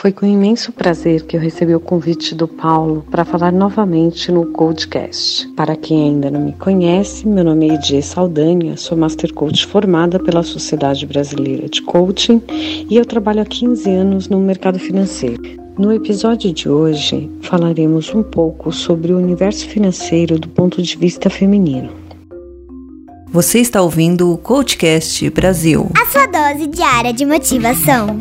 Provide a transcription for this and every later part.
Foi com imenso prazer que eu recebi o convite do Paulo para falar novamente no Codecast. Para quem ainda não me conhece, meu nome é Edie Saldanha, sou Master Coach formada pela Sociedade Brasileira de Coaching e eu trabalho há 15 anos no mercado financeiro. No episódio de hoje, falaremos um pouco sobre o universo financeiro do ponto de vista feminino. Você está ouvindo o Coachcast Brasil a sua dose diária de motivação.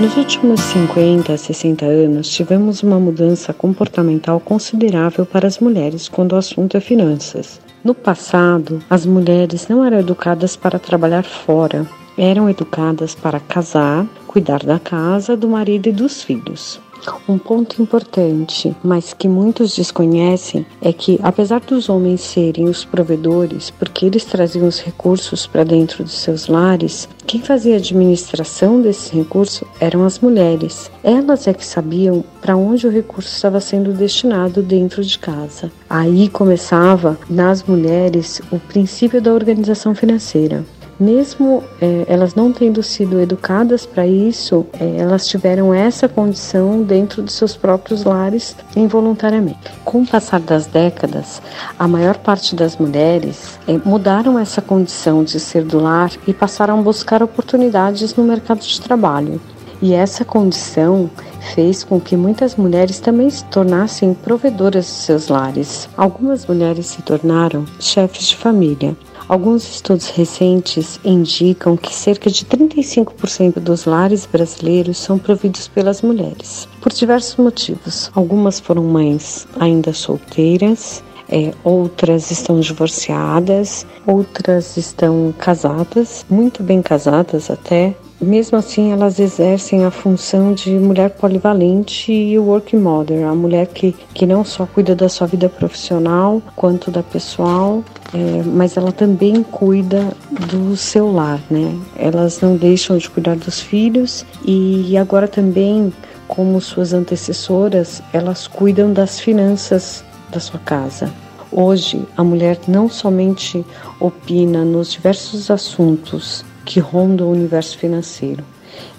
Nos últimos 50 a 60 anos, tivemos uma mudança comportamental considerável para as mulheres quando o assunto é finanças. No passado, as mulheres não eram educadas para trabalhar fora, eram educadas para casar, cuidar da casa, do marido e dos filhos. Um ponto importante, mas que muitos desconhecem, é que apesar dos homens serem os provedores, porque eles traziam os recursos para dentro dos seus lares, quem fazia a administração desse recurso eram as mulheres. Elas é que sabiam para onde o recurso estava sendo destinado dentro de casa. Aí começava nas mulheres o princípio da organização financeira mesmo é, elas não tendo sido educadas para isso, é, elas tiveram essa condição dentro de seus próprios lares involuntariamente. Com o passar das décadas, a maior parte das mulheres é, mudaram essa condição de ser do lar e passaram a buscar oportunidades no mercado de trabalho. E essa condição fez com que muitas mulheres também se tornassem provedoras de seus lares. Algumas mulheres se tornaram chefes de família, Alguns estudos recentes indicam que cerca de 35% dos lares brasileiros são providos pelas mulheres, por diversos motivos. Algumas foram mães ainda solteiras, é, outras estão divorciadas, outras estão casadas, muito bem casadas até, mesmo assim, elas exercem a função de mulher polivalente e working mother, a mulher que, que não só cuida da sua vida profissional quanto da pessoal, é, mas ela também cuida do seu lar, né? Elas não deixam de cuidar dos filhos e agora também, como suas antecessoras, elas cuidam das finanças da sua casa. Hoje, a mulher não somente opina nos diversos assuntos que ronda o universo financeiro.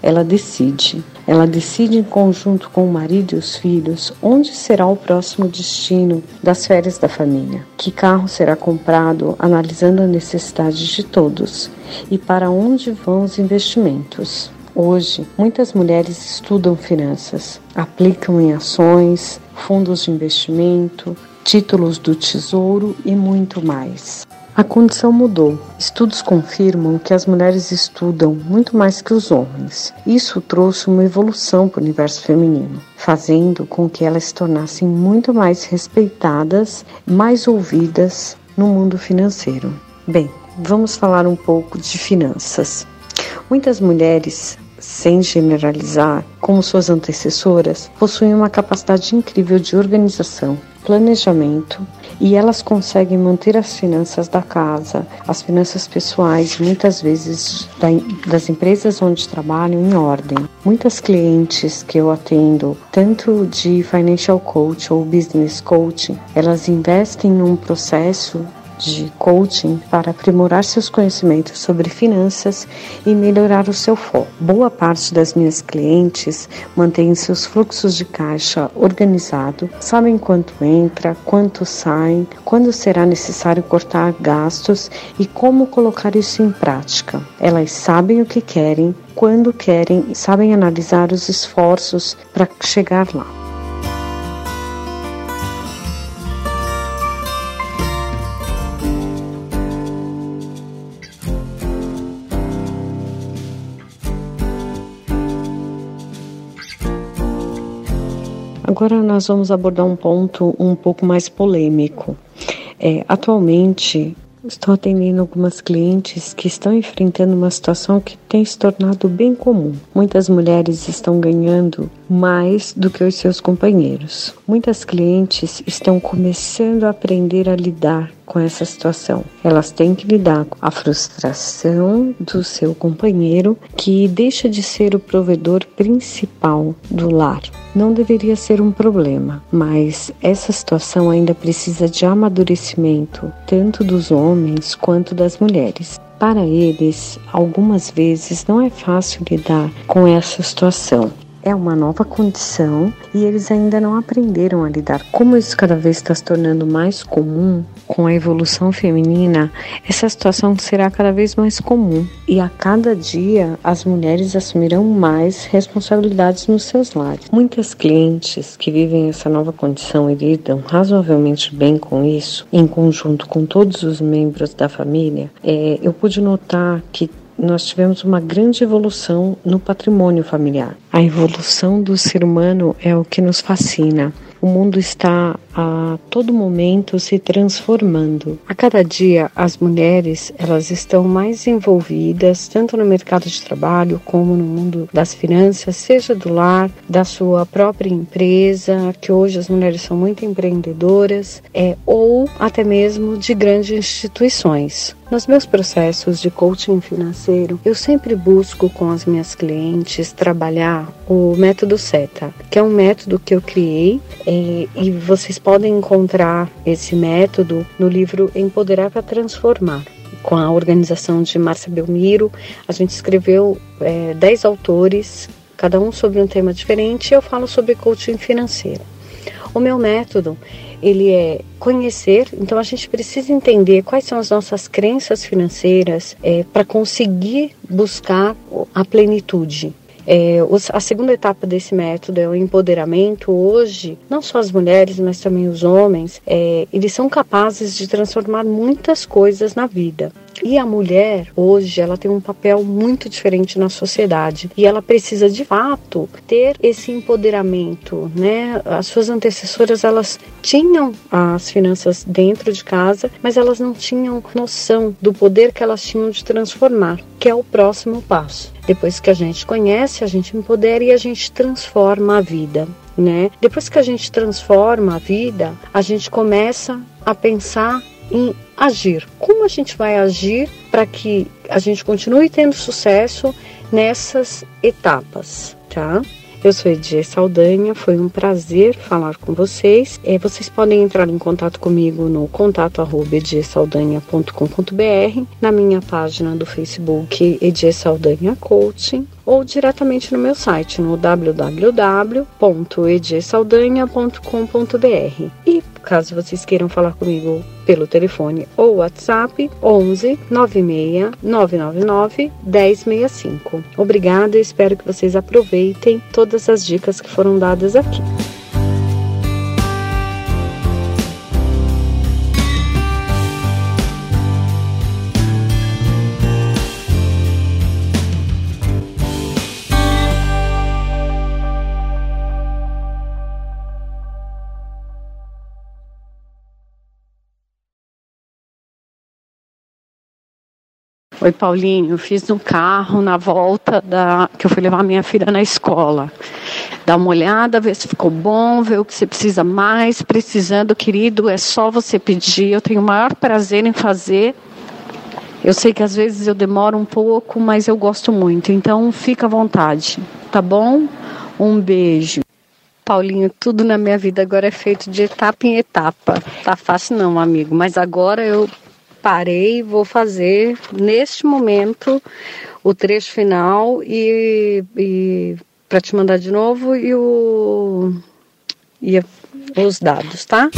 Ela decide, ela decide em conjunto com o marido e os filhos onde será o próximo destino das férias da família, que carro será comprado, analisando a necessidade de todos e para onde vão os investimentos. Hoje, muitas mulheres estudam finanças, aplicam em ações, fundos de investimento, títulos do tesouro e muito mais. A condição mudou. Estudos confirmam que as mulheres estudam muito mais que os homens. Isso trouxe uma evolução para o universo feminino, fazendo com que elas se tornassem muito mais respeitadas, mais ouvidas no mundo financeiro. Bem, vamos falar um pouco de finanças. Muitas mulheres sem generalizar, como suas antecessoras, possuem uma capacidade incrível de organização, planejamento e elas conseguem manter as finanças da casa, as finanças pessoais, muitas vezes das empresas onde trabalham, em ordem. Muitas clientes que eu atendo, tanto de financial coach ou business coaching, elas investem num processo de coaching para aprimorar seus conhecimentos sobre finanças e melhorar o seu foco. Boa parte das minhas clientes mantém seus fluxos de caixa organizado, sabem quanto entra, quanto sai, quando será necessário cortar gastos e como colocar isso em prática. Elas sabem o que querem, quando querem e sabem analisar os esforços para chegar lá. Agora nós vamos abordar um ponto um pouco mais polêmico. É, atualmente, estou atendendo algumas clientes que estão enfrentando uma situação que tem se tornado bem comum. Muitas mulheres estão ganhando mais do que os seus companheiros. Muitas clientes estão começando a aprender a lidar com essa situação. Elas têm que lidar com a frustração do seu companheiro, que deixa de ser o provedor principal do lar. Não deveria ser um problema, mas essa situação ainda precisa de amadurecimento, tanto dos homens quanto das mulheres. Para eles, algumas vezes não é fácil lidar com essa situação é uma nova condição e eles ainda não aprenderam a lidar. Como isso cada vez está se tornando mais comum com a evolução feminina, essa situação será cada vez mais comum e a cada dia as mulheres assumirão mais responsabilidades nos seus lares. Muitas clientes que vivem essa nova condição e lidam razoavelmente bem com isso, em conjunto com todos os membros da família, é, eu pude notar que nós tivemos uma grande evolução no patrimônio familiar. A evolução do ser humano é o que nos fascina. O mundo está a todo momento se transformando. A cada dia as mulheres elas estão mais envolvidas tanto no mercado de trabalho como no mundo das finanças, seja do lar, da sua própria empresa, que hoje as mulheres são muito empreendedoras, é, ou até mesmo de grandes instituições. Nos meus processos de coaching financeiro, eu sempre busco com as minhas clientes trabalhar o método SETA, que é um método que eu criei é, e vocês podem encontrar esse método no livro Empoderar para Transformar. Com a organização de Márcia Belmiro, a gente escreveu é, 10 autores, cada um sobre um tema diferente, e eu falo sobre coaching financeiro. O meu método ele é conhecer, então a gente precisa entender quais são as nossas crenças financeiras é, para conseguir buscar a plenitude. É, a segunda etapa desse método é o empoderamento. Hoje, não só as mulheres, mas também os homens, é, eles são capazes de transformar muitas coisas na vida. E a mulher, hoje, ela tem um papel muito diferente na sociedade e ela precisa de fato ter esse empoderamento, né? As suas antecessoras, elas tinham as finanças dentro de casa, mas elas não tinham noção do poder que elas tinham de transformar, que é o próximo passo. Depois que a gente conhece, a gente empodera e a gente transforma a vida. Né? Depois que a gente transforma a vida, a gente começa a pensar em agir. Como a gente vai agir para que a gente continue tendo sucesso nessas etapas, tá? Eu sou Edir Saldanha, foi um prazer falar com vocês. É, vocês podem entrar em contato comigo no contato na minha página do Facebook Edir Saldanha Coaching ou diretamente no meu site no www.edsaldanha.com.br. E caso vocês queiram falar comigo pelo telefone ou WhatsApp 11 96 999 1065. Obrigada e espero que vocês aproveitem todas as dicas que foram dadas aqui. Oi, Paulinho. Fiz no carro na volta da que eu fui levar minha filha na escola. Dá uma olhada, ver se ficou bom, ver o que você precisa mais. Precisando, querido, é só você pedir. Eu tenho o maior prazer em fazer. Eu sei que às vezes eu demoro um pouco, mas eu gosto muito. Então, fica à vontade, tá bom? Um beijo. Paulinho, tudo na minha vida agora é feito de etapa em etapa. Tá fácil não, amigo, mas agora eu parei, vou fazer neste momento o trecho final e, e para te mandar de novo e, o, e os dados, tá?